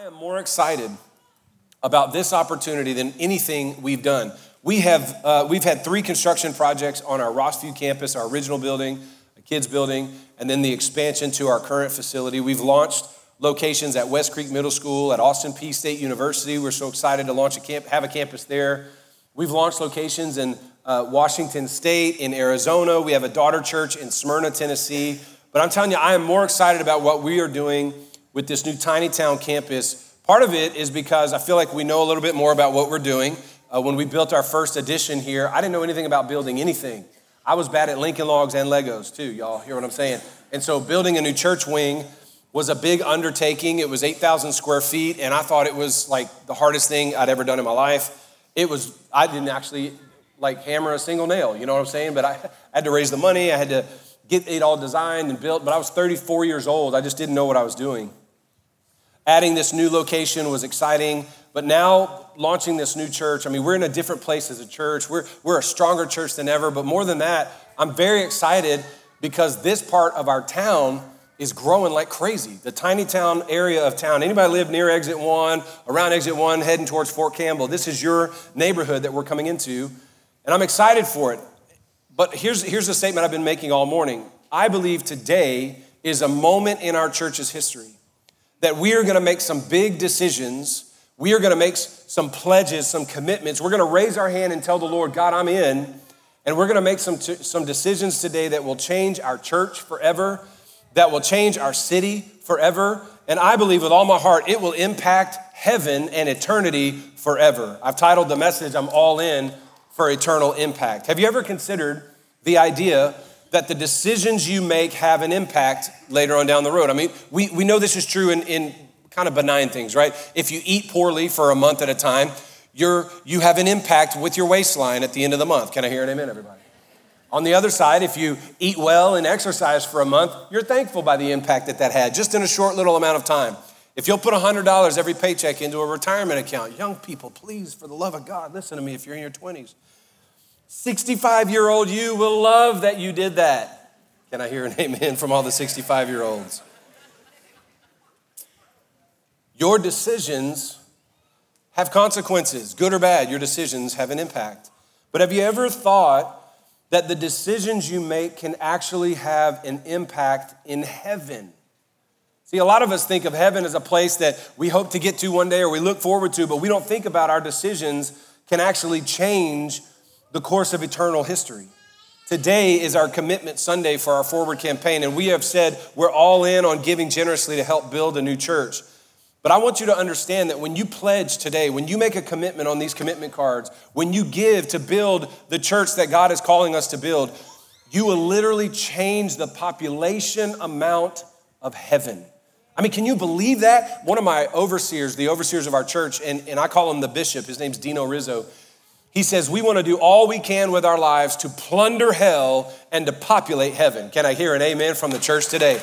I am more excited about this opportunity than anything we've done. We have, uh, we've had three construction projects on our Rossview campus, our original building, a kids building, and then the expansion to our current facility. We've launched locations at West Creek Middle School, at Austin Peay State University. We're so excited to launch a camp, have a campus there. We've launched locations in uh, Washington State, in Arizona. We have a daughter church in Smyrna, Tennessee. But I'm telling you, I am more excited about what we are doing with this new tiny town campus. Part of it is because I feel like we know a little bit more about what we're doing. Uh, when we built our first addition here, I didn't know anything about building anything. I was bad at Lincoln Logs and Legos too, y'all hear what I'm saying? And so building a new church wing was a big undertaking. It was 8,000 square feet, and I thought it was like the hardest thing I'd ever done in my life. It was, I didn't actually like hammer a single nail, you know what I'm saying? But I had to raise the money, I had to get it all designed and built, but I was 34 years old. I just didn't know what I was doing. Adding this new location was exciting, but now launching this new church, I mean, we're in a different place as a church. We're, we're a stronger church than ever, but more than that, I'm very excited because this part of our town is growing like crazy. The tiny town area of town. Anybody live near exit one, around exit one, heading towards Fort Campbell? This is your neighborhood that we're coming into, and I'm excited for it. But here's, here's the statement I've been making all morning. I believe today is a moment in our church's history that we are gonna make some big decisions. We are gonna make some pledges, some commitments. We're gonna raise our hand and tell the Lord, God, I'm in. And we're gonna make some, t- some decisions today that will change our church forever, that will change our city forever. And I believe with all my heart, it will impact heaven and eternity forever. I've titled the message, I'm All In for Eternal Impact. Have you ever considered the idea that the decisions you make have an impact later on down the road. I mean, we, we know this is true in, in kind of benign things, right? If you eat poorly for a month at a time, you're, you have an impact with your waistline at the end of the month. Can I hear an amen, everybody? On the other side, if you eat well and exercise for a month, you're thankful by the impact that that had, just in a short little amount of time. If you'll put $100 every paycheck into a retirement account, young people, please, for the love of God, listen to me if you're in your 20s. 65 year old you will love that you did that. Can I hear an amen from all the 65 year olds? Your decisions have consequences, good or bad. Your decisions have an impact. But have you ever thought that the decisions you make can actually have an impact in heaven? See, a lot of us think of heaven as a place that we hope to get to one day or we look forward to, but we don't think about our decisions can actually change the course of eternal history. Today is our commitment Sunday for our forward campaign, and we have said we're all in on giving generously to help build a new church. But I want you to understand that when you pledge today, when you make a commitment on these commitment cards, when you give to build the church that God is calling us to build, you will literally change the population amount of heaven. I mean, can you believe that? One of my overseers, the overseers of our church, and, and I call him the bishop, his name's Dino Rizzo. He says, We want to do all we can with our lives to plunder hell and to populate heaven. Can I hear an amen from the church today?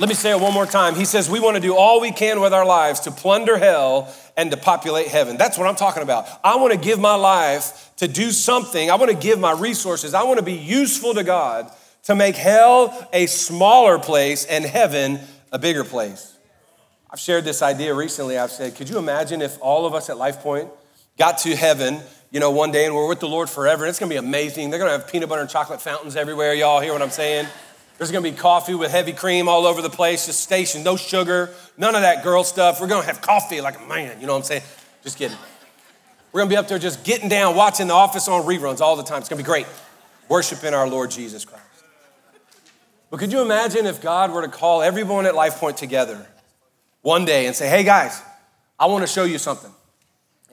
Let me say it one more time. He says, We want to do all we can with our lives to plunder hell and to populate heaven. That's what I'm talking about. I want to give my life to do something. I want to give my resources. I want to be useful to God to make hell a smaller place and heaven a bigger place. I've shared this idea recently. I've said, Could you imagine if all of us at Life Point got to heaven, you know, one day and we're with the Lord forever. It's gonna be amazing. They're gonna have peanut butter and chocolate fountains everywhere. Y'all hear what I'm saying? There's gonna be coffee with heavy cream all over the place, just station, no sugar, none of that girl stuff. We're gonna have coffee like a man, you know what I'm saying? Just kidding. We're gonna be up there just getting down, watching the office on reruns all the time. It's gonna be great. Worshiping our Lord Jesus Christ. But could you imagine if God were to call everyone at Life Point together one day and say, hey guys, I wanna show you something.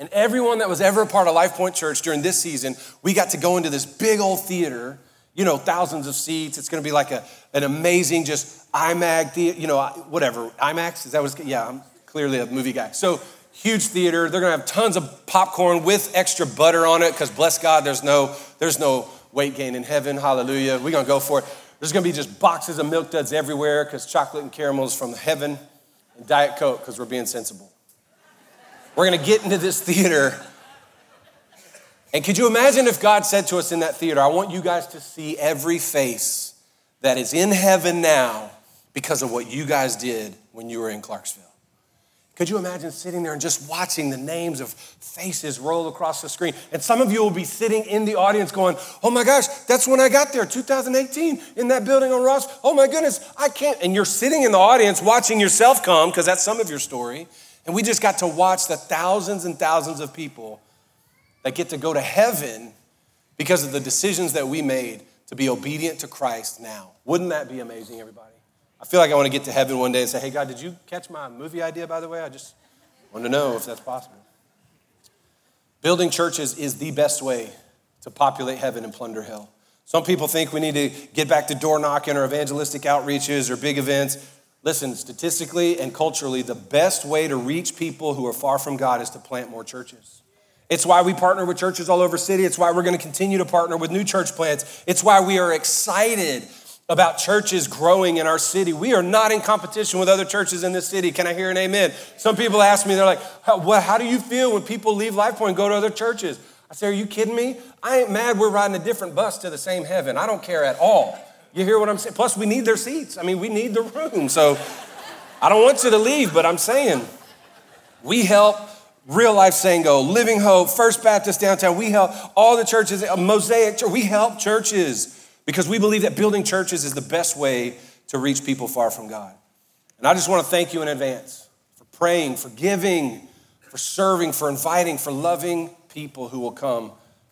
And everyone that was ever a part of Life Point Church during this season, we got to go into this big old theater, you know, thousands of seats. It's going to be like a, an amazing, just IMAG theater, you know, whatever. IMAX, is that what yeah, I'm clearly a movie guy. So huge theater. They're going to have tons of popcorn with extra butter on it because bless God, there's no, there's no weight gain in heaven. Hallelujah. We're going to go for it. There's going to be just boxes of milk duds everywhere because chocolate and caramel is from heaven and Diet Coke because we're being sensible. We're going to get into this theater. And could you imagine if God said to us in that theater, I want you guys to see every face that is in heaven now because of what you guys did when you were in Clarksville? Could you imagine sitting there and just watching the names of faces roll across the screen? And some of you will be sitting in the audience going, Oh my gosh, that's when I got there, 2018, in that building on Ross. Oh my goodness, I can't. And you're sitting in the audience watching yourself come, because that's some of your story. And we just got to watch the thousands and thousands of people that get to go to heaven because of the decisions that we made to be obedient to Christ now. Wouldn't that be amazing, everybody? I feel like I want to get to heaven one day and say, hey, God, did you catch my movie idea, by the way? I just want to know if that's possible. Building churches is the best way to populate heaven and plunder hell. Some people think we need to get back to door knocking or evangelistic outreaches or big events. Listen, statistically and culturally, the best way to reach people who are far from God is to plant more churches. It's why we partner with churches all over city. It's why we're going to continue to partner with new church plants. It's why we are excited about churches growing in our city. We are not in competition with other churches in this city. Can I hear an amen? Some people ask me, they're like, how, what, how do you feel when people leave LifePoint and go to other churches? I say, Are you kidding me? I ain't mad we're riding a different bus to the same heaven. I don't care at all. You hear what I'm saying? Plus, we need their seats. I mean, we need the room. So I don't want you to leave, but I'm saying we help Real Life Sango, Living Hope, First Baptist Downtown. We help all the churches, uh, Mosaic Church. We help churches because we believe that building churches is the best way to reach people far from God. And I just want to thank you in advance for praying, for giving, for serving, for inviting, for loving people who will come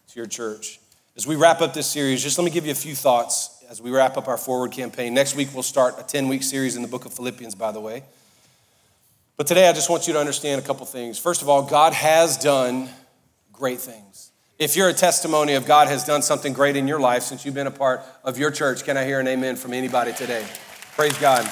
to your church. As we wrap up this series, just let me give you a few thoughts as we wrap up our forward campaign. Next week, we'll start a 10 week series in the book of Philippians, by the way. But today, I just want you to understand a couple things. First of all, God has done great things. If you're a testimony of God has done something great in your life since you've been a part of your church, can I hear an amen from anybody today? Praise God.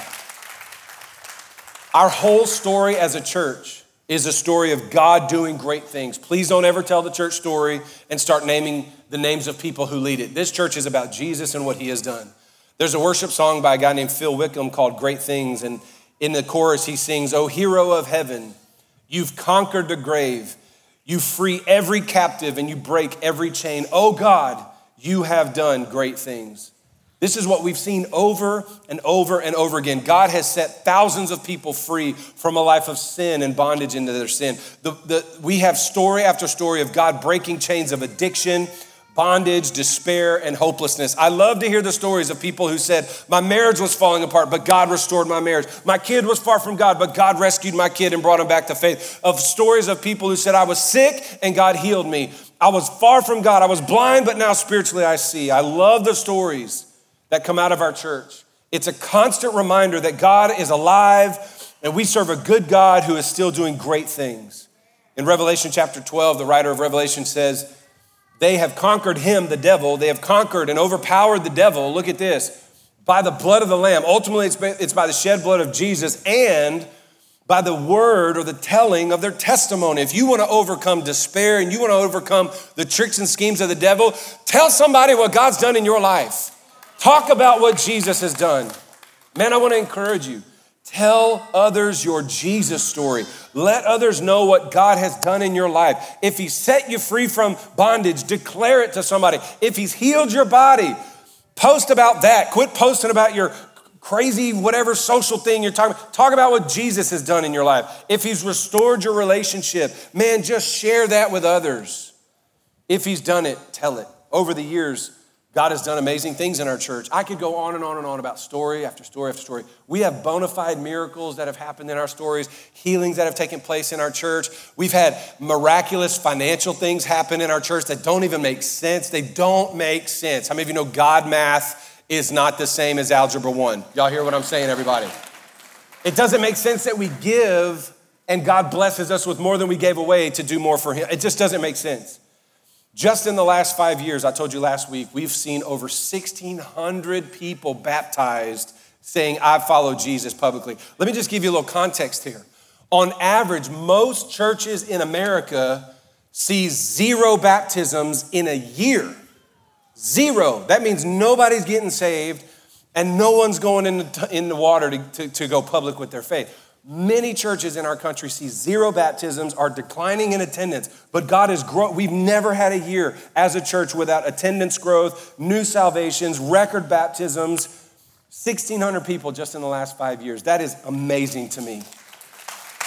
Our whole story as a church is a story of God doing great things. Please don't ever tell the church story and start naming the names of people who lead it. This church is about Jesus and what he has done. There's a worship song by a guy named Phil Wickham called Great Things. And in the chorus, he sings, O hero of heaven, you've conquered the grave. You free every captive and you break every chain. Oh God, you have done great things. This is what we've seen over and over and over again. God has set thousands of people free from a life of sin and bondage into their sin. The, the, we have story after story of God breaking chains of addiction, bondage, despair, and hopelessness. I love to hear the stories of people who said, My marriage was falling apart, but God restored my marriage. My kid was far from God, but God rescued my kid and brought him back to faith. Of stories of people who said, I was sick and God healed me. I was far from God. I was blind, but now spiritually I see. I love the stories that come out of our church. It's a constant reminder that God is alive and we serve a good God who is still doing great things. In Revelation chapter 12, the writer of Revelation says, they have conquered him, the devil. They have conquered and overpowered the devil. Look at this by the blood of the Lamb. Ultimately, it's by the shed blood of Jesus and by the word or the telling of their testimony. If you want to overcome despair and you want to overcome the tricks and schemes of the devil, tell somebody what God's done in your life. Talk about what Jesus has done. Man, I want to encourage you. Tell others your Jesus story. Let others know what God has done in your life. If He set you free from bondage, declare it to somebody. If He's healed your body, post about that. Quit posting about your crazy, whatever social thing you're talking about. Talk about what Jesus has done in your life. If He's restored your relationship, man, just share that with others. If He's done it, tell it. Over the years, God has done amazing things in our church. I could go on and on and on about story after story after story. We have bona fide miracles that have happened in our stories, healings that have taken place in our church. We've had miraculous financial things happen in our church that don't even make sense. They don't make sense. How many of you know God math is not the same as Algebra 1? Y'all hear what I'm saying, everybody? It doesn't make sense that we give and God blesses us with more than we gave away to do more for Him. It just doesn't make sense. Just in the last five years, I told you last week, we've seen over 1,600 people baptized saying, I follow Jesus publicly. Let me just give you a little context here. On average, most churches in America see zero baptisms in a year. Zero. That means nobody's getting saved and no one's going in the, in the water to, to, to go public with their faith. Many churches in our country see zero baptisms, are declining in attendance, but God is growing. We've never had a year as a church without attendance growth, new salvations, record baptisms. 1,600 people just in the last five years. That is amazing to me.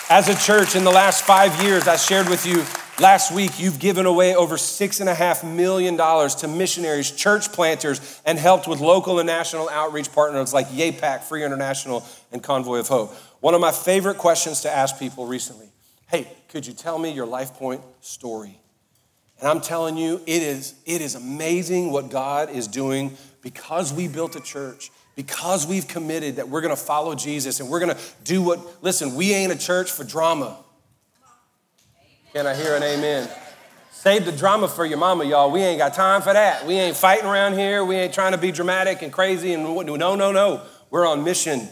As a church, in the last five years, I shared with you last week, you've given away over six and a half million dollars to missionaries, church planters, and helped with local and national outreach partners like YAPAC, Free International, and Convoy of Hope. One of my favorite questions to ask people recently hey, could you tell me your life point story? And I'm telling you, it is, it is amazing what God is doing because we built a church, because we've committed that we're gonna follow Jesus and we're gonna do what, listen, we ain't a church for drama. Can I hear an amen? Save the drama for your mama, y'all. We ain't got time for that. We ain't fighting around here. We ain't trying to be dramatic and crazy and no, no, no. We're on mission.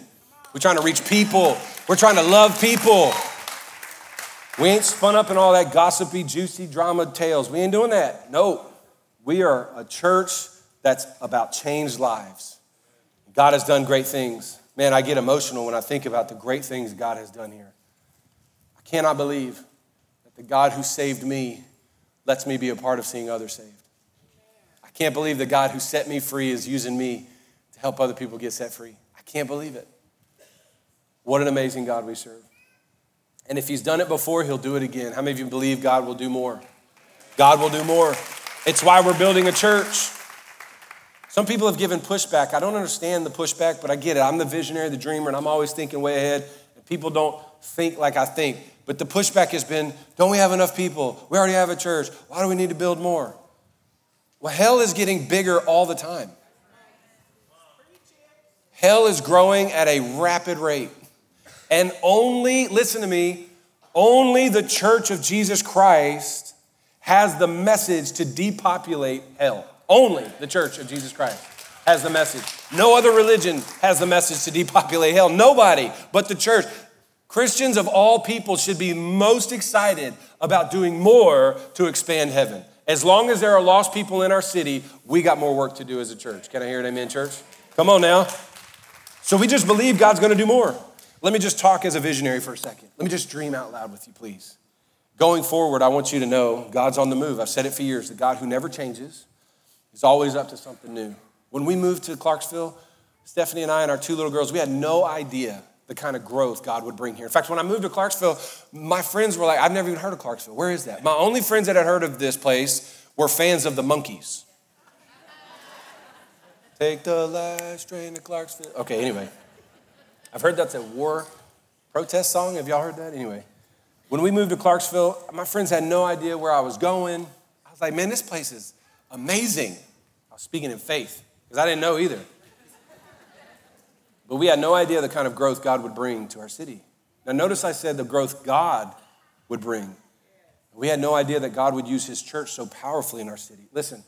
We're trying to reach people. We're trying to love people. We ain't spun up in all that gossipy, juicy drama tales. We ain't doing that. No. We are a church that's about changed lives. God has done great things. Man, I get emotional when I think about the great things God has done here. I cannot believe that the God who saved me lets me be a part of seeing others saved. I can't believe the God who set me free is using me to help other people get set free. I can't believe it. What an amazing God we serve. And if he's done it before, he'll do it again. How many of you believe God will do more? God will do more. It's why we're building a church. Some people have given pushback. I don't understand the pushback, but I get it. I'm the visionary, the dreamer, and I'm always thinking way ahead. And people don't think like I think. But the pushback has been don't we have enough people? We already have a church. Why do we need to build more? Well, hell is getting bigger all the time. Hell is growing at a rapid rate. And only, listen to me, only the church of Jesus Christ has the message to depopulate hell. Only the church of Jesus Christ has the message. No other religion has the message to depopulate hell. Nobody but the church. Christians of all people should be most excited about doing more to expand heaven. As long as there are lost people in our city, we got more work to do as a church. Can I hear an amen, church? Come on now. So we just believe God's gonna do more. Let me just talk as a visionary for a second. Let me just dream out loud with you, please. Going forward, I want you to know God's on the move. I've said it for years. The God who never changes is always up to something new. When we moved to Clarksville, Stephanie and I and our two little girls, we had no idea the kind of growth God would bring here. In fact, when I moved to Clarksville, my friends were like, I've never even heard of Clarksville. Where is that? My only friends that had heard of this place were fans of the Monkees. Take the last train to Clarksville. Okay, anyway. I've heard that's a war protest song. Have y'all heard that? Anyway, when we moved to Clarksville, my friends had no idea where I was going. I was like, man, this place is amazing. I was speaking in faith because I didn't know either. But we had no idea the kind of growth God would bring to our city. Now, notice I said the growth God would bring. We had no idea that God would use his church so powerfully in our city. Listen,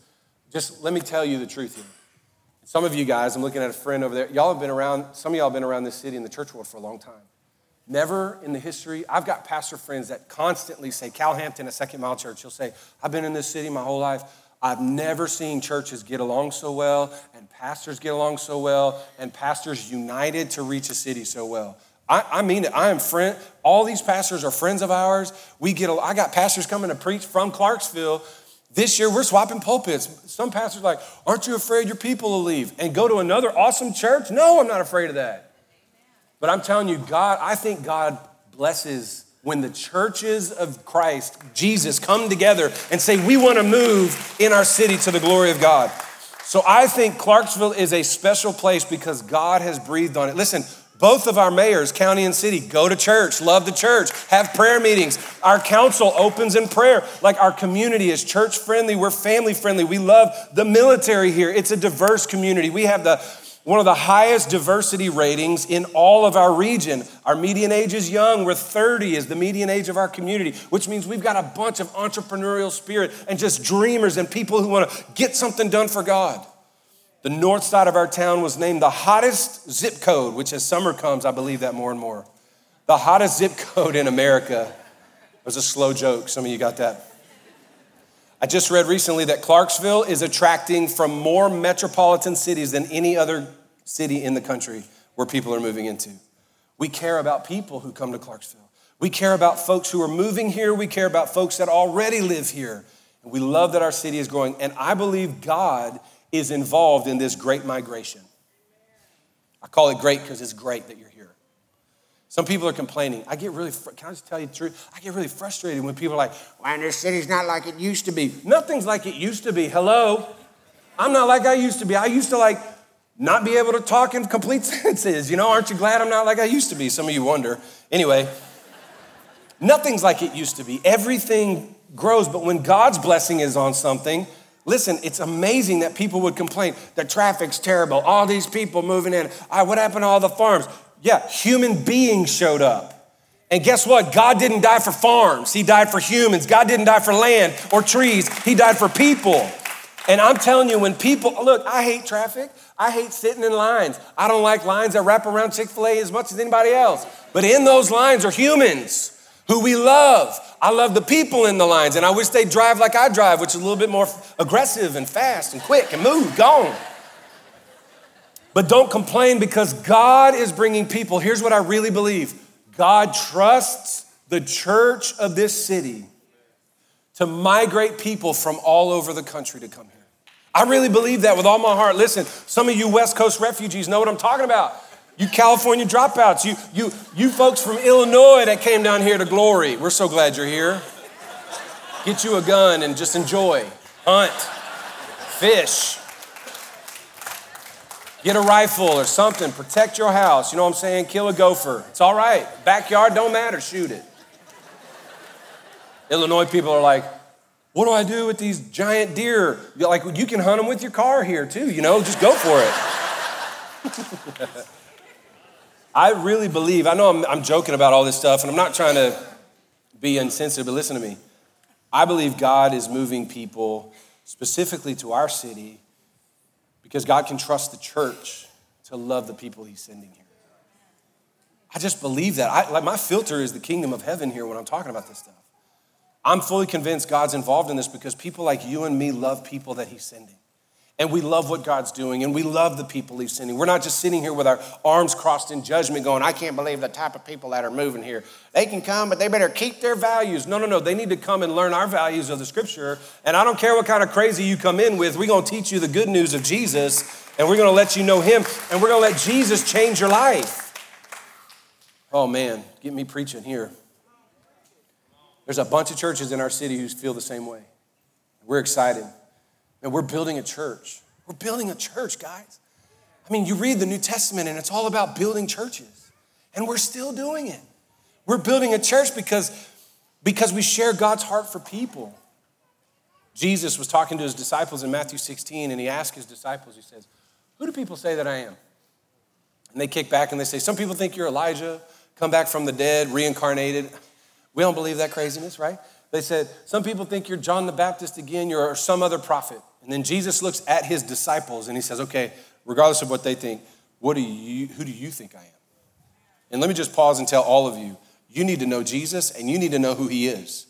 just let me tell you the truth here. Some of you guys, I'm looking at a friend over there, y'all have been around, some of y'all have been around this city in the church world for a long time. Never in the history, I've got pastor friends that constantly say, Cal Hampton, a second mile church, he'll say, I've been in this city my whole life. I've never seen churches get along so well, and pastors get along so well, and pastors united to reach a city so well. I, I mean it. I am friend. All these pastors are friends of ours. We get. I got pastors coming to preach from Clarksville this year, we're swapping pulpits. Some pastors like, Aren't you afraid your people will leave and go to another awesome church? No, I'm not afraid of that. But I'm telling you, God, I think God blesses when the churches of Christ, Jesus, come together and say, We want to move in our city to the glory of God. So I think Clarksville is a special place because God has breathed on it. Listen, both of our mayors, county and city, go to church, love the church, have prayer meetings. Our council opens in prayer. Like our community is church friendly, we're family friendly. We love the military here. It's a diverse community. We have the one of the highest diversity ratings in all of our region. Our median age is young. We're 30 is the median age of our community, which means we've got a bunch of entrepreneurial spirit and just dreamers and people who want to get something done for God. The north side of our town was named the hottest zip code, which as summer comes, I believe that more and more. The hottest zip code in America. It was a slow joke. Some of you got that. I just read recently that Clarksville is attracting from more metropolitan cities than any other city in the country where people are moving into. We care about people who come to Clarksville. We care about folks who are moving here. We care about folks that already live here. And we love that our city is growing. And I believe God is involved in this great migration. I call it great because it's great that you're here. Some people are complaining. I get really, can I just tell you the truth? I get really frustrated when people are like, Man, this city's not like it used to be. nothing's like it used to be. Hello? I'm not like I used to be. I used to like not be able to talk in complete sentences. You know, aren't you glad I'm not like I used to be? Some of you wonder. Anyway, nothing's like it used to be. Everything grows, but when God's blessing is on something, Listen, it's amazing that people would complain. The traffic's terrible. All these people moving in. What happened to all the farms? Yeah, human beings showed up. And guess what? God didn't die for farms, He died for humans. God didn't die for land or trees, He died for people. And I'm telling you, when people look, I hate traffic. I hate sitting in lines. I don't like lines that wrap around Chick fil A as much as anybody else. But in those lines are humans who we love. I love the people in the lines, and I wish they'd drive like I drive, which is a little bit more aggressive and fast and quick and move, gone. But don't complain because God is bringing people. Here's what I really believe God trusts the church of this city to migrate people from all over the country to come here. I really believe that with all my heart. Listen, some of you West Coast refugees know what I'm talking about. You California dropouts, you, you, you folks from Illinois that came down here to glory. We're so glad you're here. Get you a gun and just enjoy. Hunt, fish, Get a rifle or something, protect your house. You know what I'm saying? Kill a gopher. It's all right. Backyard don't matter, shoot it. Illinois people are like, what do I do with these giant deer? You're like, you can hunt them with your car here too, you know, just go for it. I really believe, I know I'm, I'm joking about all this stuff and I'm not trying to be insensitive, but listen to me. I believe God is moving people specifically to our city because God can trust the church to love the people He's sending here. I just believe that. I, like my filter is the kingdom of heaven here when I'm talking about this stuff. I'm fully convinced God's involved in this because people like you and me love people that He's sending. And we love what God's doing, and we love the people He's sending. We're not just sitting here with our arms crossed in judgment, going, I can't believe the type of people that are moving here. They can come, but they better keep their values. No, no, no. They need to come and learn our values of the scripture. And I don't care what kind of crazy you come in with, we're going to teach you the good news of Jesus, and we're going to let you know Him, and we're going to let Jesus change your life. Oh, man, get me preaching here. There's a bunch of churches in our city who feel the same way. We're excited. And we're building a church. We're building a church, guys. I mean, you read the New Testament and it's all about building churches. And we're still doing it. We're building a church because, because we share God's heart for people. Jesus was talking to his disciples in Matthew 16 and he asked his disciples, he says, Who do people say that I am? And they kick back and they say, Some people think you're Elijah, come back from the dead, reincarnated. We don't believe that craziness, right? They said, Some people think you're John the Baptist again, you're some other prophet. And then Jesus looks at his disciples and he says, Okay, regardless of what they think, what do you, who do you think I am? And let me just pause and tell all of you you need to know Jesus and you need to know who he is.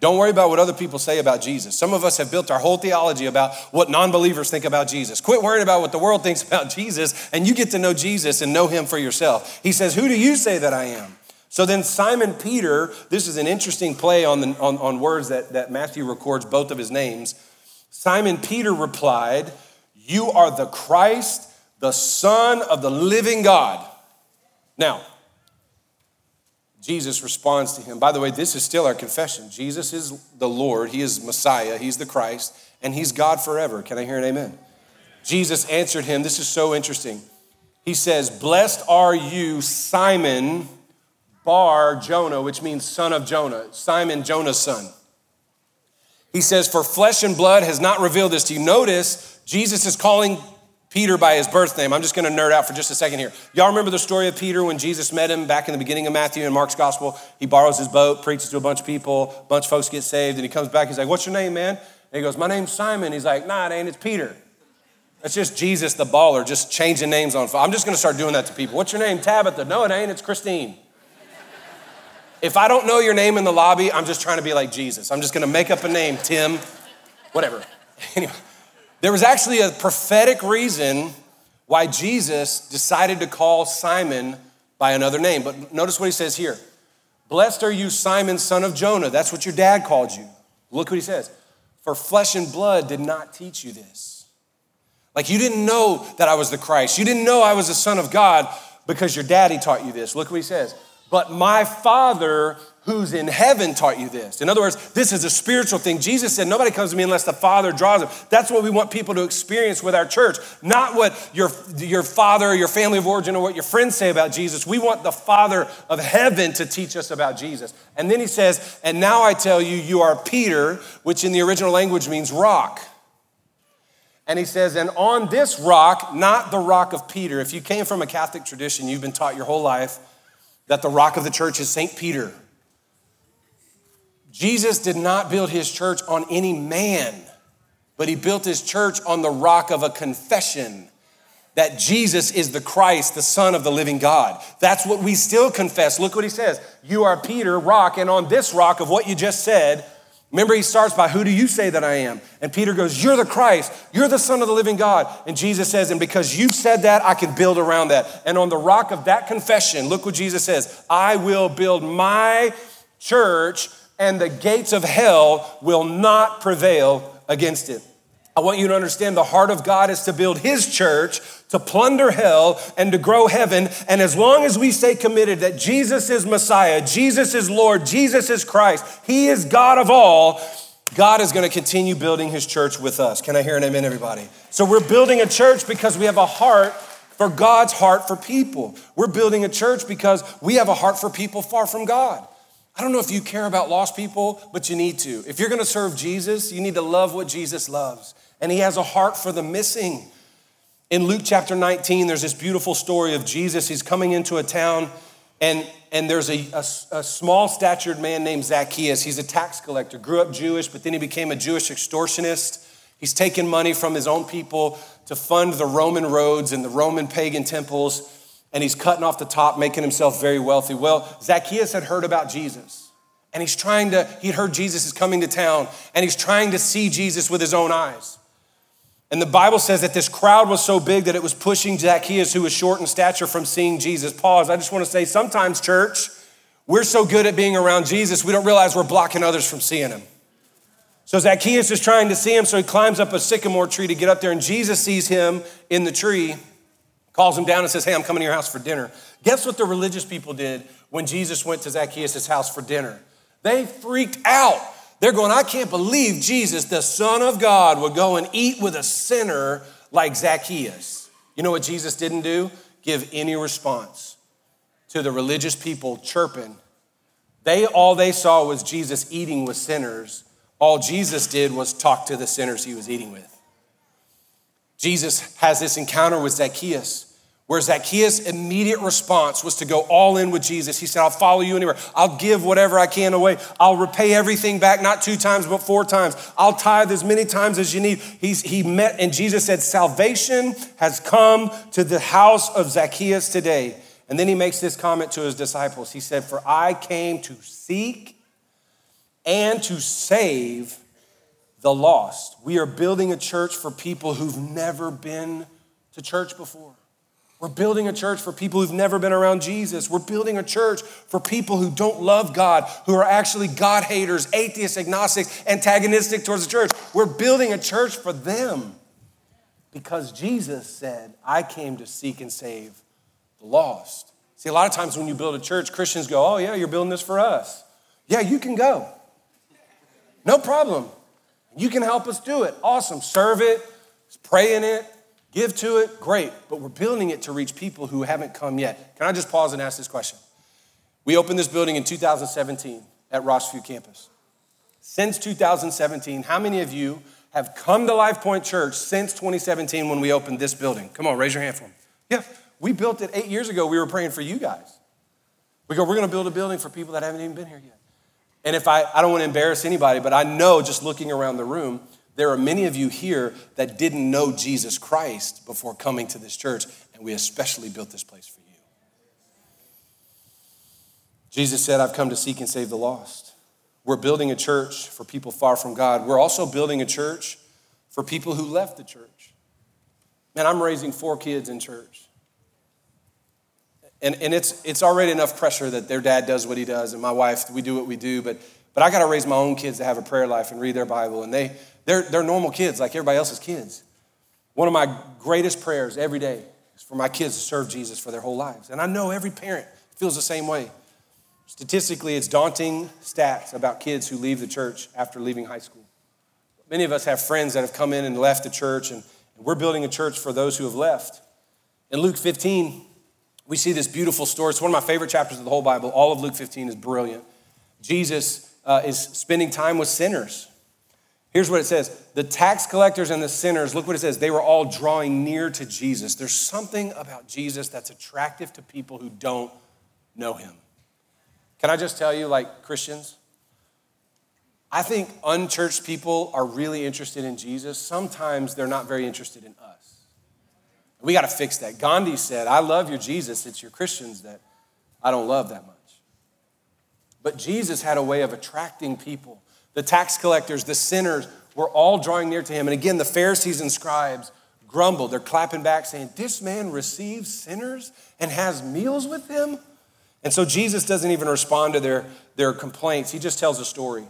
Don't worry about what other people say about Jesus. Some of us have built our whole theology about what non believers think about Jesus. Quit worrying about what the world thinks about Jesus, and you get to know Jesus and know him for yourself. He says, Who do you say that I am? So then Simon Peter, this is an interesting play on, the, on, on words that, that Matthew records both of his names. Simon Peter replied, You are the Christ, the Son of the living God. Now, Jesus responds to him. By the way, this is still our confession. Jesus is the Lord, He is Messiah, He's the Christ, and He's God forever. Can I hear an amen? Jesus answered him. This is so interesting. He says, Blessed are you, Simon Bar Jonah, which means son of Jonah, Simon, Jonah's son. He says, For flesh and blood has not revealed this to you. Notice, Jesus is calling Peter by his birth name. I'm just going to nerd out for just a second here. Y'all remember the story of Peter when Jesus met him back in the beginning of Matthew and Mark's gospel? He borrows his boat, preaches to a bunch of people, a bunch of folks get saved, and he comes back. He's like, What's your name, man? And he goes, My name's Simon. He's like, Nah, it ain't. It's Peter. That's just Jesus, the baller, just changing names on. I'm just going to start doing that to people. What's your name? Tabitha. No, it ain't. It's Christine. If I don't know your name in the lobby, I'm just trying to be like Jesus. I'm just gonna make up a name, Tim, whatever. Anyway, there was actually a prophetic reason why Jesus decided to call Simon by another name. But notice what he says here Blessed are you, Simon, son of Jonah. That's what your dad called you. Look what he says. For flesh and blood did not teach you this. Like you didn't know that I was the Christ. You didn't know I was the Son of God because your daddy taught you this. Look what he says but my Father who's in heaven taught you this. In other words, this is a spiritual thing. Jesus said, Nobody comes to me unless the Father draws them. That's what we want people to experience with our church, not what your, your father or your family of origin or what your friends say about Jesus. We want the Father of heaven to teach us about Jesus. And then he says, And now I tell you, you are Peter, which in the original language means rock. And he says, and on this rock, not the rock of Peter. If you came from a Catholic tradition, you've been taught your whole life that the rock of the church is St. Peter. Jesus did not build his church on any man, but he built his church on the rock of a confession that Jesus is the Christ, the Son of the living God. That's what we still confess. Look what he says You are Peter, rock, and on this rock of what you just said, Remember, he starts by, Who do you say that I am? And Peter goes, You're the Christ. You're the Son of the living God. And Jesus says, And because you've said that, I can build around that. And on the rock of that confession, look what Jesus says I will build my church, and the gates of hell will not prevail against it. I want you to understand the heart of God is to build his church, to plunder hell, and to grow heaven. And as long as we stay committed that Jesus is Messiah, Jesus is Lord, Jesus is Christ, he is God of all, God is going to continue building his church with us. Can I hear an amen, everybody? So we're building a church because we have a heart for God's heart for people. We're building a church because we have a heart for people far from God. I don't know if you care about lost people, but you need to. If you're going to serve Jesus, you need to love what Jesus loves and he has a heart for the missing. In Luke chapter 19, there's this beautiful story of Jesus. He's coming into a town, and, and there's a, a, a small statured man named Zacchaeus. He's a tax collector, grew up Jewish, but then he became a Jewish extortionist. He's taken money from his own people to fund the Roman roads and the Roman pagan temples, and he's cutting off the top, making himself very wealthy. Well, Zacchaeus had heard about Jesus, and he's trying to, he'd heard Jesus is coming to town, and he's trying to see Jesus with his own eyes. And the Bible says that this crowd was so big that it was pushing Zacchaeus, who was short in stature, from seeing Jesus. Pause. I just want to say sometimes, church, we're so good at being around Jesus, we don't realize we're blocking others from seeing him. So Zacchaeus is trying to see him, so he climbs up a sycamore tree to get up there, and Jesus sees him in the tree, calls him down, and says, Hey, I'm coming to your house for dinner. Guess what the religious people did when Jesus went to Zacchaeus' house for dinner? They freaked out. They're going, I can't believe Jesus, the Son of God, would go and eat with a sinner like Zacchaeus. You know what Jesus didn't do? Give any response to the religious people chirping. They all they saw was Jesus eating with sinners. All Jesus did was talk to the sinners he was eating with. Jesus has this encounter with Zacchaeus. Where Zacchaeus' immediate response was to go all in with Jesus. He said, I'll follow you anywhere. I'll give whatever I can away. I'll repay everything back, not two times, but four times. I'll tithe as many times as you need. He's, he met, and Jesus said, Salvation has come to the house of Zacchaeus today. And then he makes this comment to his disciples. He said, For I came to seek and to save the lost. We are building a church for people who've never been to church before. We're building a church for people who've never been around Jesus. We're building a church for people who don't love God, who are actually God haters, atheists, agnostics, antagonistic towards the church. We're building a church for them because Jesus said, I came to seek and save the lost. See, a lot of times when you build a church, Christians go, Oh, yeah, you're building this for us. Yeah, you can go. No problem. You can help us do it. Awesome. Serve it, pray in it, Give to it, great, but we're building it to reach people who haven't come yet. Can I just pause and ask this question? We opened this building in 2017 at Rossview campus. Since 2017, how many of you have come to Life Point Church since 2017 when we opened this building? Come on, raise your hand for me. Yeah, we built it eight years ago. We were praying for you guys. We go, we're going to build a building for people that haven't even been here yet. And if I, I don't want to embarrass anybody, but I know just looking around the room, there are many of you here that didn't know Jesus Christ before coming to this church, and we especially built this place for you. Jesus said, I've come to seek and save the lost. We're building a church for people far from God. We're also building a church for people who left the church. Man, I'm raising four kids in church. And, and it's, it's already enough pressure that their dad does what he does, and my wife, we do what we do, but, but I got to raise my own kids to have a prayer life and read their Bible. And they, they're, they're normal kids like everybody else's kids. One of my greatest prayers every day is for my kids to serve Jesus for their whole lives. And I know every parent feels the same way. Statistically, it's daunting stats about kids who leave the church after leaving high school. Many of us have friends that have come in and left the church, and we're building a church for those who have left. In Luke 15, we see this beautiful story. It's one of my favorite chapters of the whole Bible. All of Luke 15 is brilliant. Jesus uh, is spending time with sinners. Here's what it says The tax collectors and the sinners, look what it says, they were all drawing near to Jesus. There's something about Jesus that's attractive to people who don't know him. Can I just tell you, like Christians, I think unchurched people are really interested in Jesus. Sometimes they're not very interested in us. We got to fix that. Gandhi said, I love your Jesus. It's your Christians that I don't love that much. But Jesus had a way of attracting people. The tax collectors, the sinners were all drawing near to him. And again, the Pharisees and scribes grumbled. They're clapping back, saying, This man receives sinners and has meals with them? And so Jesus doesn't even respond to their, their complaints. He just tells a story.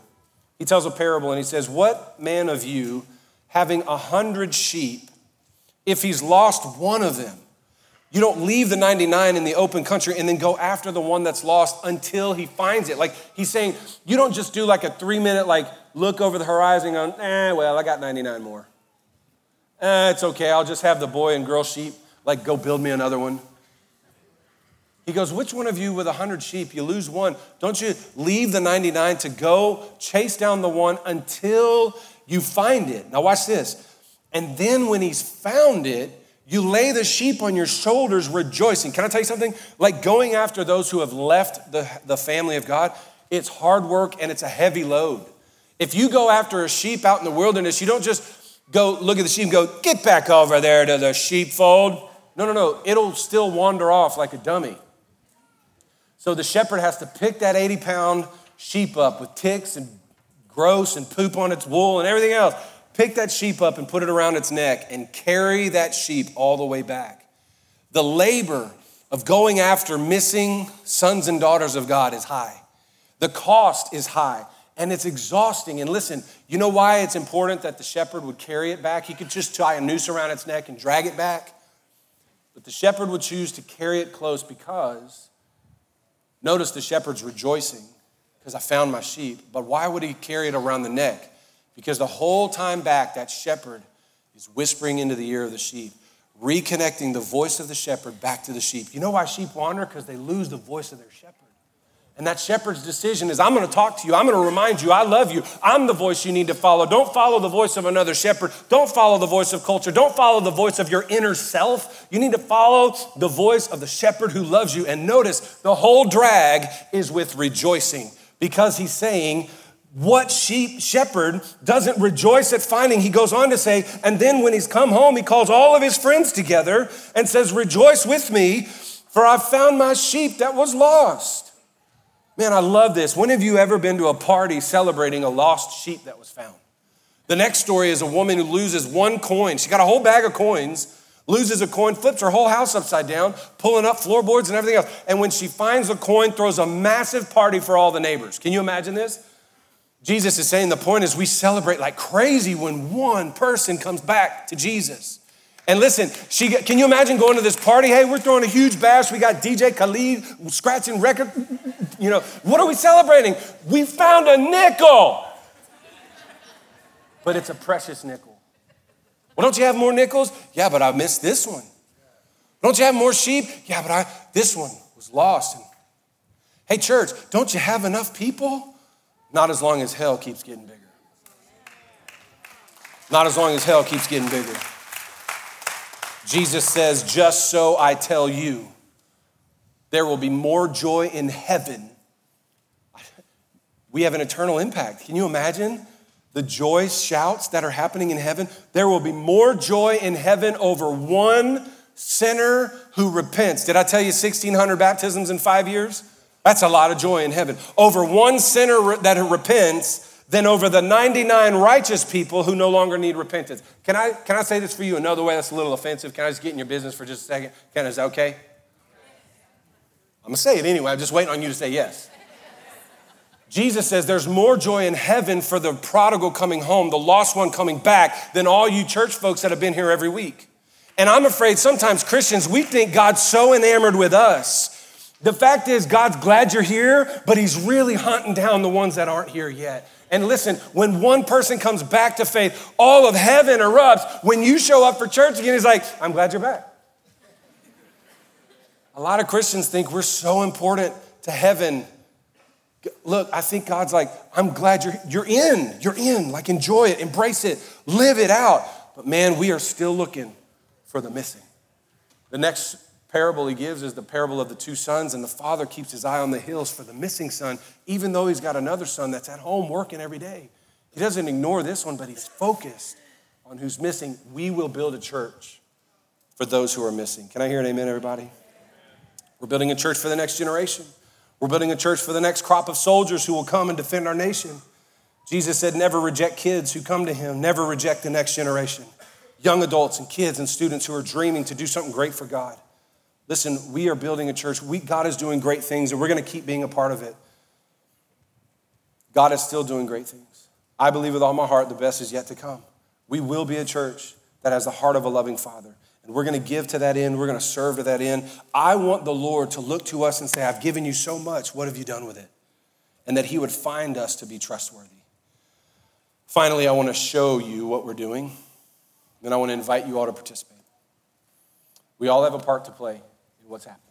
He tells a parable and he says, What man of you, having a hundred sheep, if he's lost one of them, you don't leave the 99 in the open country and then go after the one that's lost until he finds it. Like he's saying, you don't just do like a three minute, like look over the horizon and go, eh, well, I got 99 more. Eh, it's okay. I'll just have the boy and girl sheep, like go build me another one. He goes, Which one of you with a 100 sheep, you lose one? Don't you leave the 99 to go chase down the one until you find it? Now, watch this. And then when he's found it, you lay the sheep on your shoulders rejoicing. Can I tell you something? Like going after those who have left the, the family of God, it's hard work and it's a heavy load. If you go after a sheep out in the wilderness, you don't just go look at the sheep and go, get back over there to the sheepfold. No, no, no. It'll still wander off like a dummy. So the shepherd has to pick that 80 pound sheep up with ticks and gross and poop on its wool and everything else pick that sheep up and put it around its neck and carry that sheep all the way back. The labor of going after missing sons and daughters of God is high. The cost is high and it's exhausting. And listen, you know why it's important that the shepherd would carry it back? He could just tie a noose around its neck and drag it back. But the shepherd would choose to carry it close because, notice the shepherd's rejoicing because I found my sheep. But why would he carry it around the neck? Because the whole time back, that shepherd is whispering into the ear of the sheep, reconnecting the voice of the shepherd back to the sheep. You know why sheep wander? Because they lose the voice of their shepherd. And that shepherd's decision is I'm going to talk to you. I'm going to remind you I love you. I'm the voice you need to follow. Don't follow the voice of another shepherd. Don't follow the voice of culture. Don't follow the voice of your inner self. You need to follow the voice of the shepherd who loves you. And notice the whole drag is with rejoicing because he's saying, what sheep shepherd doesn't rejoice at finding, he goes on to say, and then when he's come home, he calls all of his friends together and says, Rejoice with me, for I've found my sheep that was lost. Man, I love this. When have you ever been to a party celebrating a lost sheep that was found? The next story is a woman who loses one coin. She got a whole bag of coins, loses a coin, flips her whole house upside down, pulling up floorboards and everything else. And when she finds the coin, throws a massive party for all the neighbors. Can you imagine this? Jesus is saying the point is we celebrate like crazy when one person comes back to Jesus. And listen, she can you imagine going to this party? Hey, we're throwing a huge bash. We got DJ Khaled scratching record. You know, what are we celebrating? We found a nickel. But it's a precious nickel. Well, don't you have more nickels? Yeah, but I missed this one. Don't you have more sheep? Yeah, but I this one was lost. And, hey, church, don't you have enough people? Not as long as hell keeps getting bigger. Not as long as hell keeps getting bigger. Jesus says, Just so I tell you, there will be more joy in heaven. We have an eternal impact. Can you imagine the joy shouts that are happening in heaven? There will be more joy in heaven over one sinner who repents. Did I tell you 1,600 baptisms in five years? That's a lot of joy in heaven. Over one sinner that repents than over the 99 righteous people who no longer need repentance. Can I, can I say this for you another way that's a little offensive? Can I just get in your business for just a second? Can, is that okay? I'm gonna say it anyway. I'm just waiting on you to say yes. Jesus says there's more joy in heaven for the prodigal coming home, the lost one coming back, than all you church folks that have been here every week. And I'm afraid sometimes Christians, we think God's so enamored with us The fact is, God's glad you're here, but He's really hunting down the ones that aren't here yet. And listen, when one person comes back to faith, all of heaven erupts. When you show up for church again, He's like, I'm glad you're back. A lot of Christians think we're so important to heaven. Look, I think God's like, I'm glad you're, you're in. You're in. Like, enjoy it, embrace it, live it out. But man, we are still looking for the missing. The next parable he gives is the parable of the two sons, and the father keeps his eye on the hills for the missing son, even though he's got another son that's at home working every day. He doesn't ignore this one, but he's focused on who's missing. We will build a church for those who are missing. Can I hear an amen, everybody? We're building a church for the next generation. We're building a church for the next crop of soldiers who will come and defend our nation. Jesus said, Never reject kids who come to him, never reject the next generation. Young adults and kids and students who are dreaming to do something great for God. Listen, we are building a church. We, God is doing great things, and we're going to keep being a part of it. God is still doing great things. I believe with all my heart the best is yet to come. We will be a church that has the heart of a loving Father. And we're going to give to that end. We're going to serve to that end. I want the Lord to look to us and say, I've given you so much. What have you done with it? And that He would find us to be trustworthy. Finally, I want to show you what we're doing. Then I want to invite you all to participate. We all have a part to play what's happening.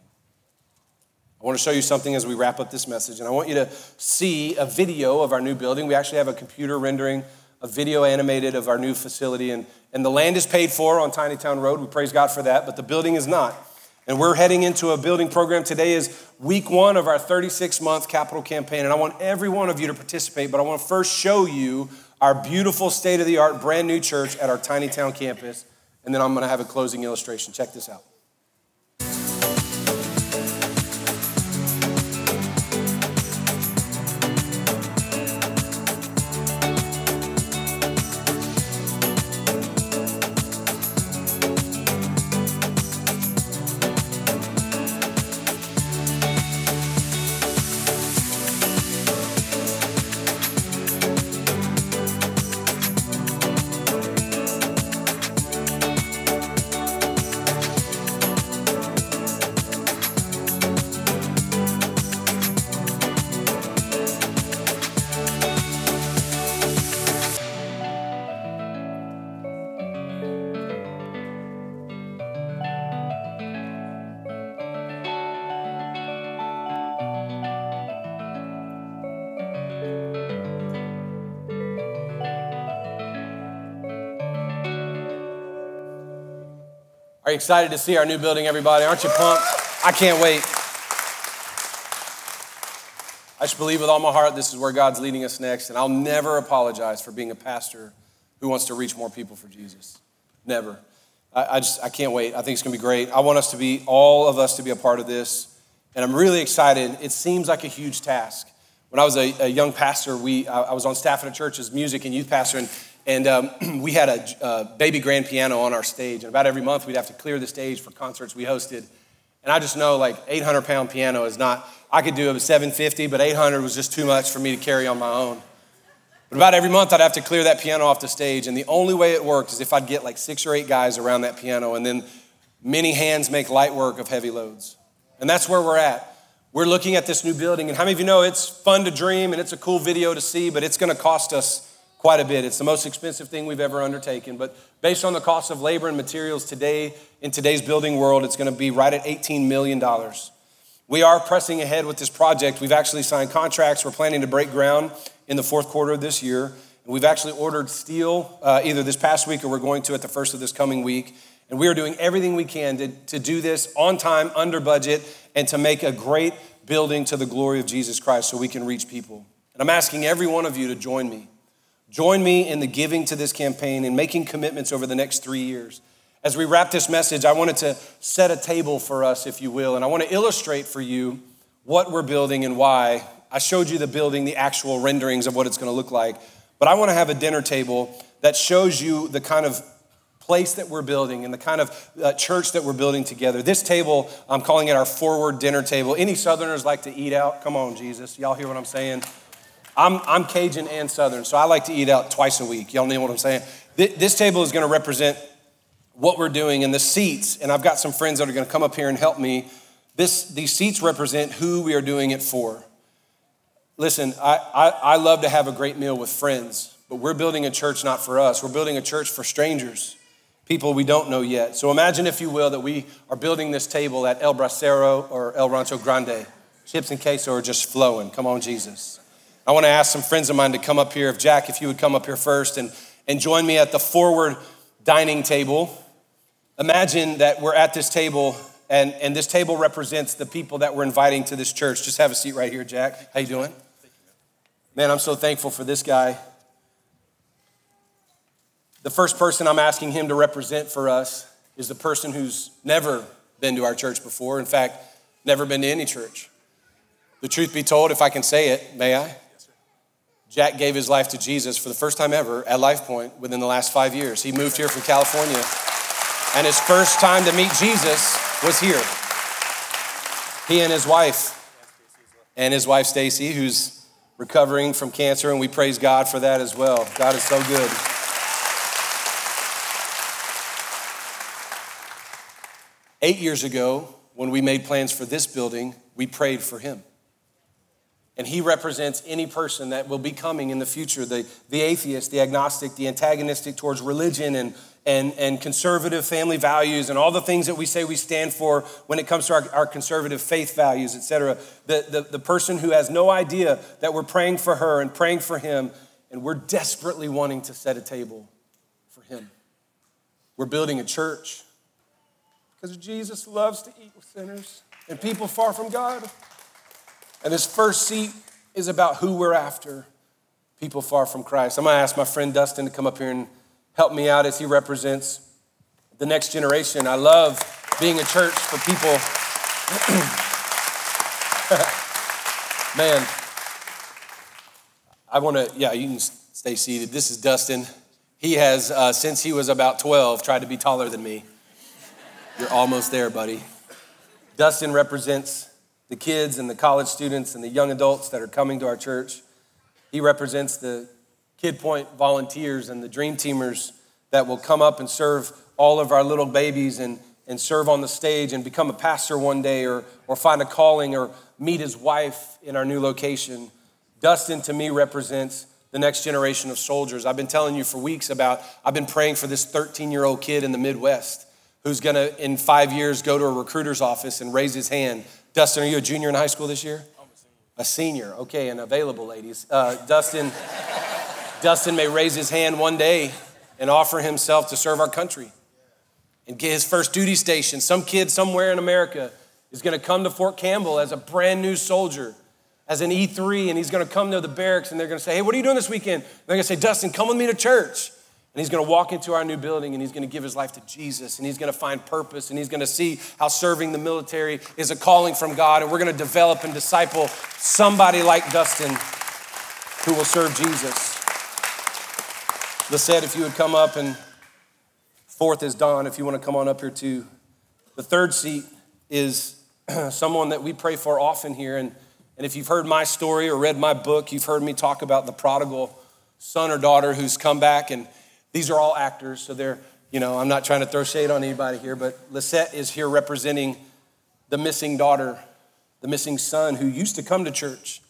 I want to show you something as we wrap up this message, and I want you to see a video of our new building. We actually have a computer rendering, a video animated of our new facility, and, and the land is paid for on Tiny Town Road. We praise God for that, but the building is not. And we're heading into a building program. Today is week one of our 36 month capital campaign, and I want every one of you to participate, but I want to first show you our beautiful state of the art, brand new church at our Tiny Town campus, and then I'm going to have a closing illustration. Check this out. Are you excited to see our new building, everybody? Aren't you pumped? I can't wait. I just believe with all my heart this is where God's leading us next, and I'll never apologize for being a pastor who wants to reach more people for Jesus. Never. I, I just I can't wait. I think it's gonna be great. I want us to be all of us to be a part of this, and I'm really excited. It seems like a huge task. When I was a, a young pastor, we I, I was on staff at a church as music and youth pastor, and and um, we had a, a, baby grand piano on our stage. And about every month, we'd have to clear the stage for concerts we hosted. And I just know like 800 pound piano is not, I could do a 750, but 800 was just too much for me to carry on my own. But about every month, I'd have to clear that piano off the stage. And the only way it worked is if I'd get like six or eight guys around that piano, and then many hands make light work of heavy loads. And that's where we're at. We're looking at this new building, and how many of you know it's fun to dream and it's a cool video to see, but it's gonna cost us quite a bit. It's the most expensive thing we've ever undertaken, but based on the cost of labor and materials today, in today's building world, it's going to be right at $18 million. We are pressing ahead with this project. We've actually signed contracts. We're planning to break ground in the fourth quarter of this year. And we've actually ordered steel uh, either this past week or we're going to at the first of this coming week. And we are doing everything we can to, to do this on time, under budget, and to make a great building to the glory of Jesus Christ so we can reach people. And I'm asking every one of you to join me Join me in the giving to this campaign and making commitments over the next three years. As we wrap this message, I wanted to set a table for us, if you will, and I want to illustrate for you what we're building and why. I showed you the building, the actual renderings of what it's going to look like, but I want to have a dinner table that shows you the kind of place that we're building and the kind of uh, church that we're building together. This table, I'm calling it our forward dinner table. Any Southerners like to eat out? Come on, Jesus. Y'all hear what I'm saying? I'm, I'm Cajun and Southern, so I like to eat out twice a week. Y'all know what I'm saying? This table is going to represent what we're doing and the seats, and I've got some friends that are going to come up here and help me. This, these seats represent who we are doing it for. Listen, I, I, I love to have a great meal with friends, but we're building a church not for us. We're building a church for strangers, people we don't know yet. So imagine, if you will, that we are building this table at El Bracero or El Rancho Grande. Chips and queso are just flowing. Come on, Jesus. I want to ask some friends of mine to come up here. If Jack, if you would come up here first and, and join me at the forward dining table. Imagine that we're at this table and, and this table represents the people that we're inviting to this church. Just have a seat right here, Jack. How you doing? Man, I'm so thankful for this guy. The first person I'm asking him to represent for us is the person who's never been to our church before. In fact, never been to any church. The truth be told, if I can say it, may I? Jack gave his life to Jesus for the first time ever at Life Point within the last five years. He moved here from California, and his first time to meet Jesus was here. He and his wife, and his wife Stacy, who's recovering from cancer, and we praise God for that as well. God is so good. Eight years ago, when we made plans for this building, we prayed for him. And he represents any person that will be coming in the future the, the atheist, the agnostic, the antagonistic towards religion and, and, and conservative family values and all the things that we say we stand for when it comes to our, our conservative faith values, et cetera. The, the, the person who has no idea that we're praying for her and praying for him, and we're desperately wanting to set a table for him. We're building a church because Jesus loves to eat with sinners and people far from God. And this first seat is about who we're after people far from Christ. I'm gonna ask my friend Dustin to come up here and help me out as he represents the next generation. I love being a church for people. Man, I wanna, yeah, you can stay seated. This is Dustin. He has, uh, since he was about 12, tried to be taller than me. You're almost there, buddy. Dustin represents the kids and the college students and the young adults that are coming to our church. He represents the Kid Point volunteers and the Dream Teamers that will come up and serve all of our little babies and, and serve on the stage and become a pastor one day or, or find a calling or meet his wife in our new location. Dustin, to me, represents the next generation of soldiers. I've been telling you for weeks about, I've been praying for this 13 year old kid in the Midwest who's gonna, in five years, go to a recruiter's office and raise his hand Dustin, are you a junior in high school this year? A senior. Okay, and available, ladies. Uh, Dustin, Dustin may raise his hand one day and offer himself to serve our country and get his first duty station. Some kid somewhere in America is going to come to Fort Campbell as a brand new soldier, as an E3, and he's going to come to the barracks and they're going to say, Hey, what are you doing this weekend? They're going to say, Dustin, come with me to church. And he's going to walk into our new building and he's going to give his life to Jesus and he's going to find purpose and he's going to see how serving the military is a calling from God. And we're going to develop and disciple somebody like Dustin who will serve Jesus. Lisette, if you would come up, and fourth is Don, if you want to come on up here too. The third seat is someone that we pray for often here. And, and if you've heard my story or read my book, you've heard me talk about the prodigal son or daughter who's come back and these are all actors, so they're, you know, I'm not trying to throw shade on anybody here, but Lisette is here representing the missing daughter, the missing son who used to come to church,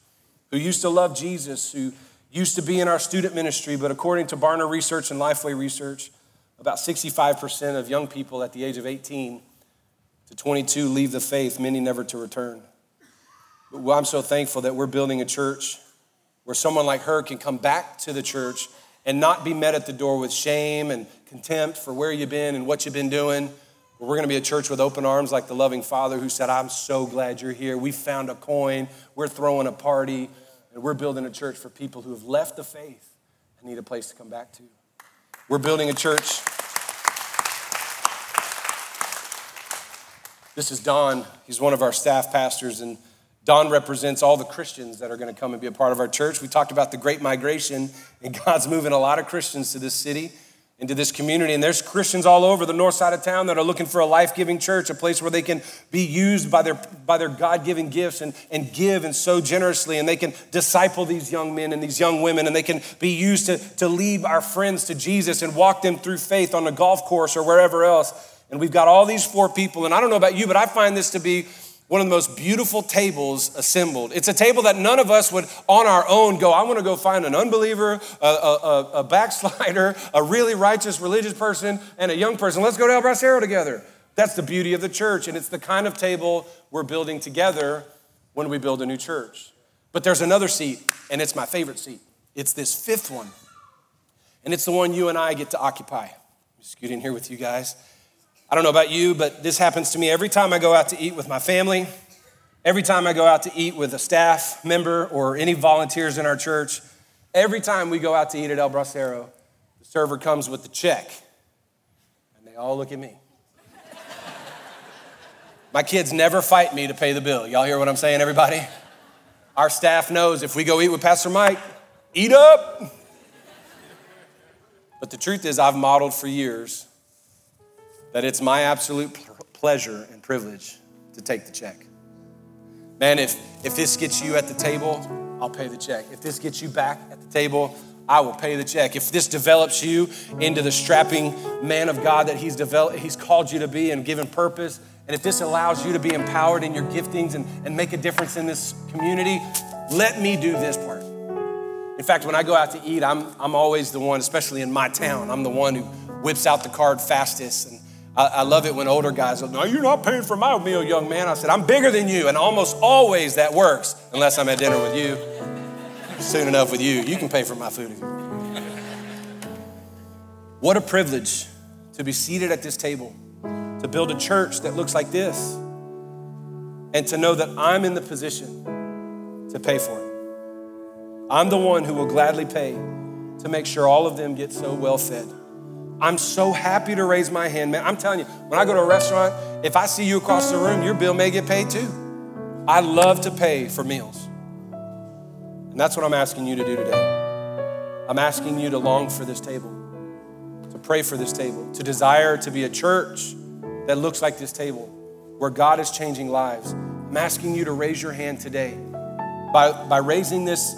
who used to love Jesus, who used to be in our student ministry, but according to Barna Research and Lifeway Research, about 65% of young people at the age of 18 to 22 leave the faith, many never to return. But I'm so thankful that we're building a church where someone like her can come back to the church and not be met at the door with shame and contempt for where you've been and what you've been doing. We're going to be a church with open arms like the loving Father who said, I'm so glad you're here. We found a coin, we're throwing a party, and we're building a church for people who have left the faith and need a place to come back to. We're building a church. This is Don. He's one of our staff pastors, and Don represents all the Christians that are going to come and be a part of our church. We talked about the great migration, and God's moving a lot of Christians to this city, into this community. And there's Christians all over the north side of town that are looking for a life giving church, a place where they can be used by their, by their God given gifts and, and give and so generously. And they can disciple these young men and these young women, and they can be used to, to lead our friends to Jesus and walk them through faith on a golf course or wherever else. And we've got all these four people. And I don't know about you, but I find this to be one of the most beautiful tables assembled. It's a table that none of us would on our own go, I want to go find an unbeliever, a, a, a, backslider, a really righteous religious person, and a young person. Let's go to El Bracero together. That's the beauty of the church, and it's the kind of table we're building together when we build a new church. But there's another seat, and it's my favorite seat. It's this fifth one, and it's the one you and I get to occupy. Just get in here with you guys. I don't know about you, but this happens to me every time I go out to eat with my family, every time I go out to eat with a staff member or any volunteers in our church. Every time we go out to eat at El Bracero, the server comes with the check, and they all look at me. My kids never fight me to pay the bill. Y'all hear what I'm saying, everybody? Our staff knows if we go eat with Pastor Mike, eat up. But the truth is, I've modeled for years that it's my absolute pleasure and privilege to take the check. Man, if, if this gets you at the table, I'll pay the check. If this gets you back at the table, I will pay the check. If this develops you into the strapping man of God that he's developed, he's called you to be and given purpose, and if this allows you to be empowered in your giftings and, and make a difference in this community, let me do this part. In fact, when I go out to eat, I'm, I'm always the one, especially in my town, I'm the one who whips out the card fastest and I, I love it when older guys go, No, you're not paying for my meal, young man. I said, I'm bigger than you. And almost always that works, unless I'm at dinner with you. Soon enough with you, you can pay for my food. What a privilege to be seated at this table, to build a church that looks like this, and to know that I'm in the position to pay for it. I'm the one who will gladly pay to make sure all of them get so well fed. I'm so happy to raise my hand, man. I'm telling you, when I go to a restaurant, if I see you across the room, your bill may get paid too. I love to pay for meals. And that's what I'm asking you to do today. I'm asking you to long for this table, to pray for this table, to desire to be a church that looks like this table, where God is changing lives. I'm asking you to raise your hand today. By, by raising this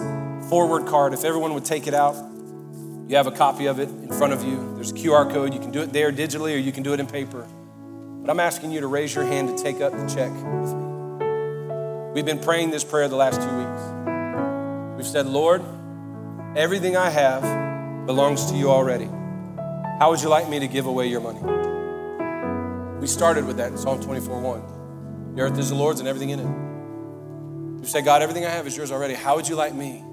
forward card, if everyone would take it out, you have a copy of it in front of you. There's a QR code. You can do it there digitally or you can do it in paper. But I'm asking you to raise your hand to take up the check with me. We've been praying this prayer the last two weeks. We've said, Lord, everything I have belongs to you already. How would you like me to give away your money? We started with that in Psalm 24 1. The earth is the Lord's and everything in it. We said, God, everything I have is yours already. How would you like me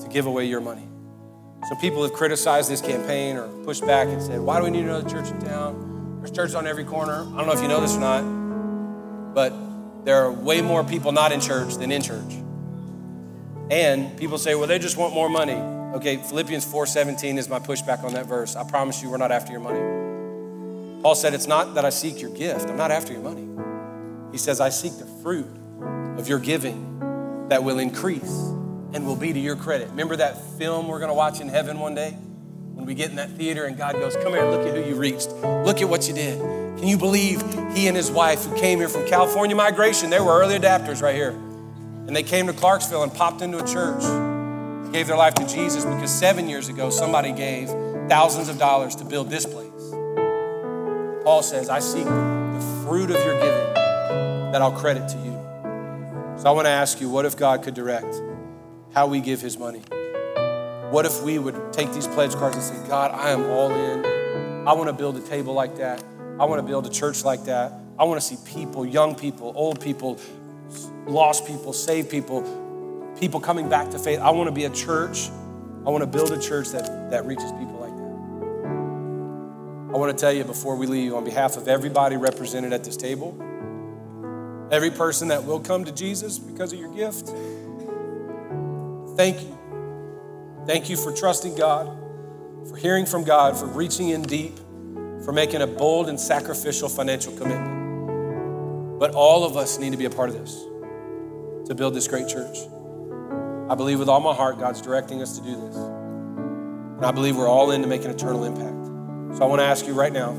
to give away your money? Some people have criticized this campaign or pushed back and said, Why do we need another church in town? There's churches on every corner. I don't know if you know this or not, but there are way more people not in church than in church. And people say, Well, they just want more money. Okay, Philippians 4:17 is my pushback on that verse. I promise you we're not after your money. Paul said, It's not that I seek your gift, I'm not after your money. He says, I seek the fruit of your giving that will increase and will be to your credit. Remember that film we're going to watch in heaven one day? When we get in that theater and God goes, Come here, look at who you reached. Look at what you did. Can you believe he and his wife, who came here from California migration, they were early adapters right here. And they came to Clarksville and popped into a church, gave their life to Jesus because seven years ago somebody gave thousands of dollars to build this place. Paul says, I seek the fruit of your giving that I'll credit to you. So I want to ask you, what if God could direct? How we give his money. What if we would take these pledge cards and say, God, I am all in. I want to build a table like that. I want to build a church like that. I want to see people, young people, old people, lost people, saved people, people coming back to faith. I want to be a church. I want to build a church that, that reaches people like that. I want to tell you before we leave, on behalf of everybody represented at this table, every person that will come to Jesus because of your gift, Thank you. Thank you for trusting God, for hearing from God, for reaching in deep, for making a bold and sacrificial financial commitment. But all of us need to be a part of this to build this great church. I believe with all my heart God's directing us to do this. And I believe we're all in to make an eternal impact. So I want to ask you right now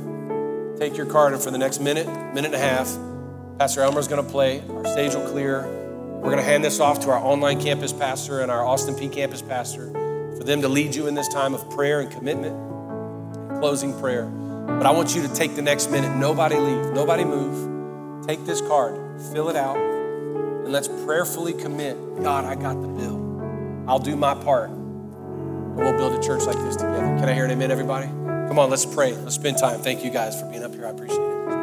take your card, and for the next minute, minute and a half, Pastor Elmer's going to play. Our stage will clear. We're going to hand this off to our online campus pastor and our Austin Peay campus pastor for them to lead you in this time of prayer and commitment closing prayer. But I want you to take the next minute. Nobody leave, nobody move. Take this card, fill it out, and let's prayerfully commit God, I got the bill. I'll do my part. And we'll build a church like this together. Can I hear an amen, everybody? Come on, let's pray. Let's spend time. Thank you guys for being up here. I appreciate it.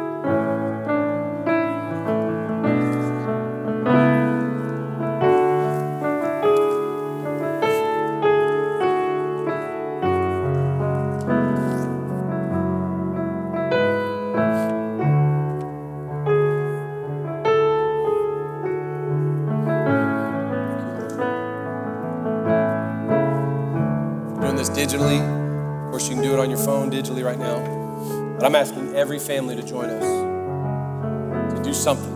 But I'm asking every family to join us to do something.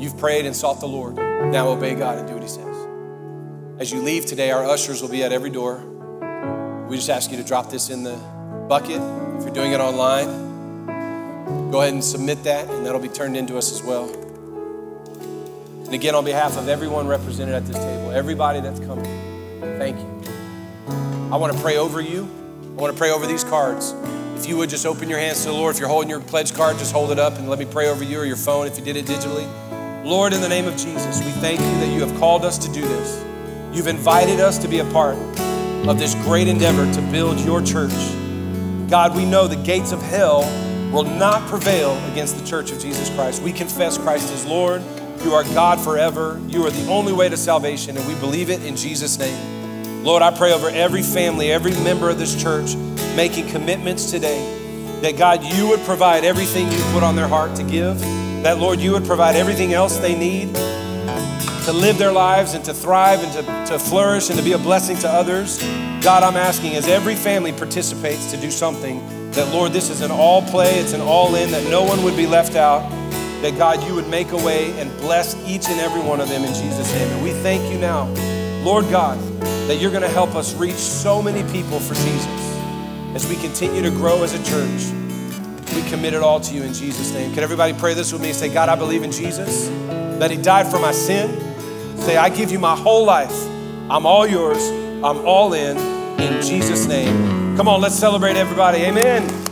You've prayed and sought the Lord. Now obey God and do what He says. As you leave today, our ushers will be at every door. We just ask you to drop this in the bucket. If you're doing it online, go ahead and submit that, and that'll be turned into us as well. And again, on behalf of everyone represented at this table, everybody that's coming, thank you. I want to pray over you. I want to pray over these cards. If you would just open your hands to the Lord. If you're holding your pledge card, just hold it up and let me pray over you or your phone if you did it digitally. Lord, in the name of Jesus, we thank you that you have called us to do this. You've invited us to be a part of this great endeavor to build your church. God, we know the gates of hell will not prevail against the church of Jesus Christ. We confess Christ as Lord. You are God forever. You are the only way to salvation, and we believe it in Jesus' name. Lord, I pray over every family, every member of this church making commitments today that God, you would provide everything you put on their heart to give, that Lord, you would provide everything else they need to live their lives and to thrive and to, to flourish and to be a blessing to others. God, I'm asking as every family participates to do something, that Lord, this is an all play, it's an all in, that no one would be left out, that God, you would make a way and bless each and every one of them in Jesus' name. And we thank you now, Lord God, that you're going to help us reach so many people for Jesus as we continue to grow as a church. We commit it all to you in Jesus' name. Can everybody pray this with me? Say, God, I believe in Jesus, that He died for my sin. Say, I give you my whole life. I'm all yours. I'm all in. In Jesus' name. Come on, let's celebrate everybody. Amen.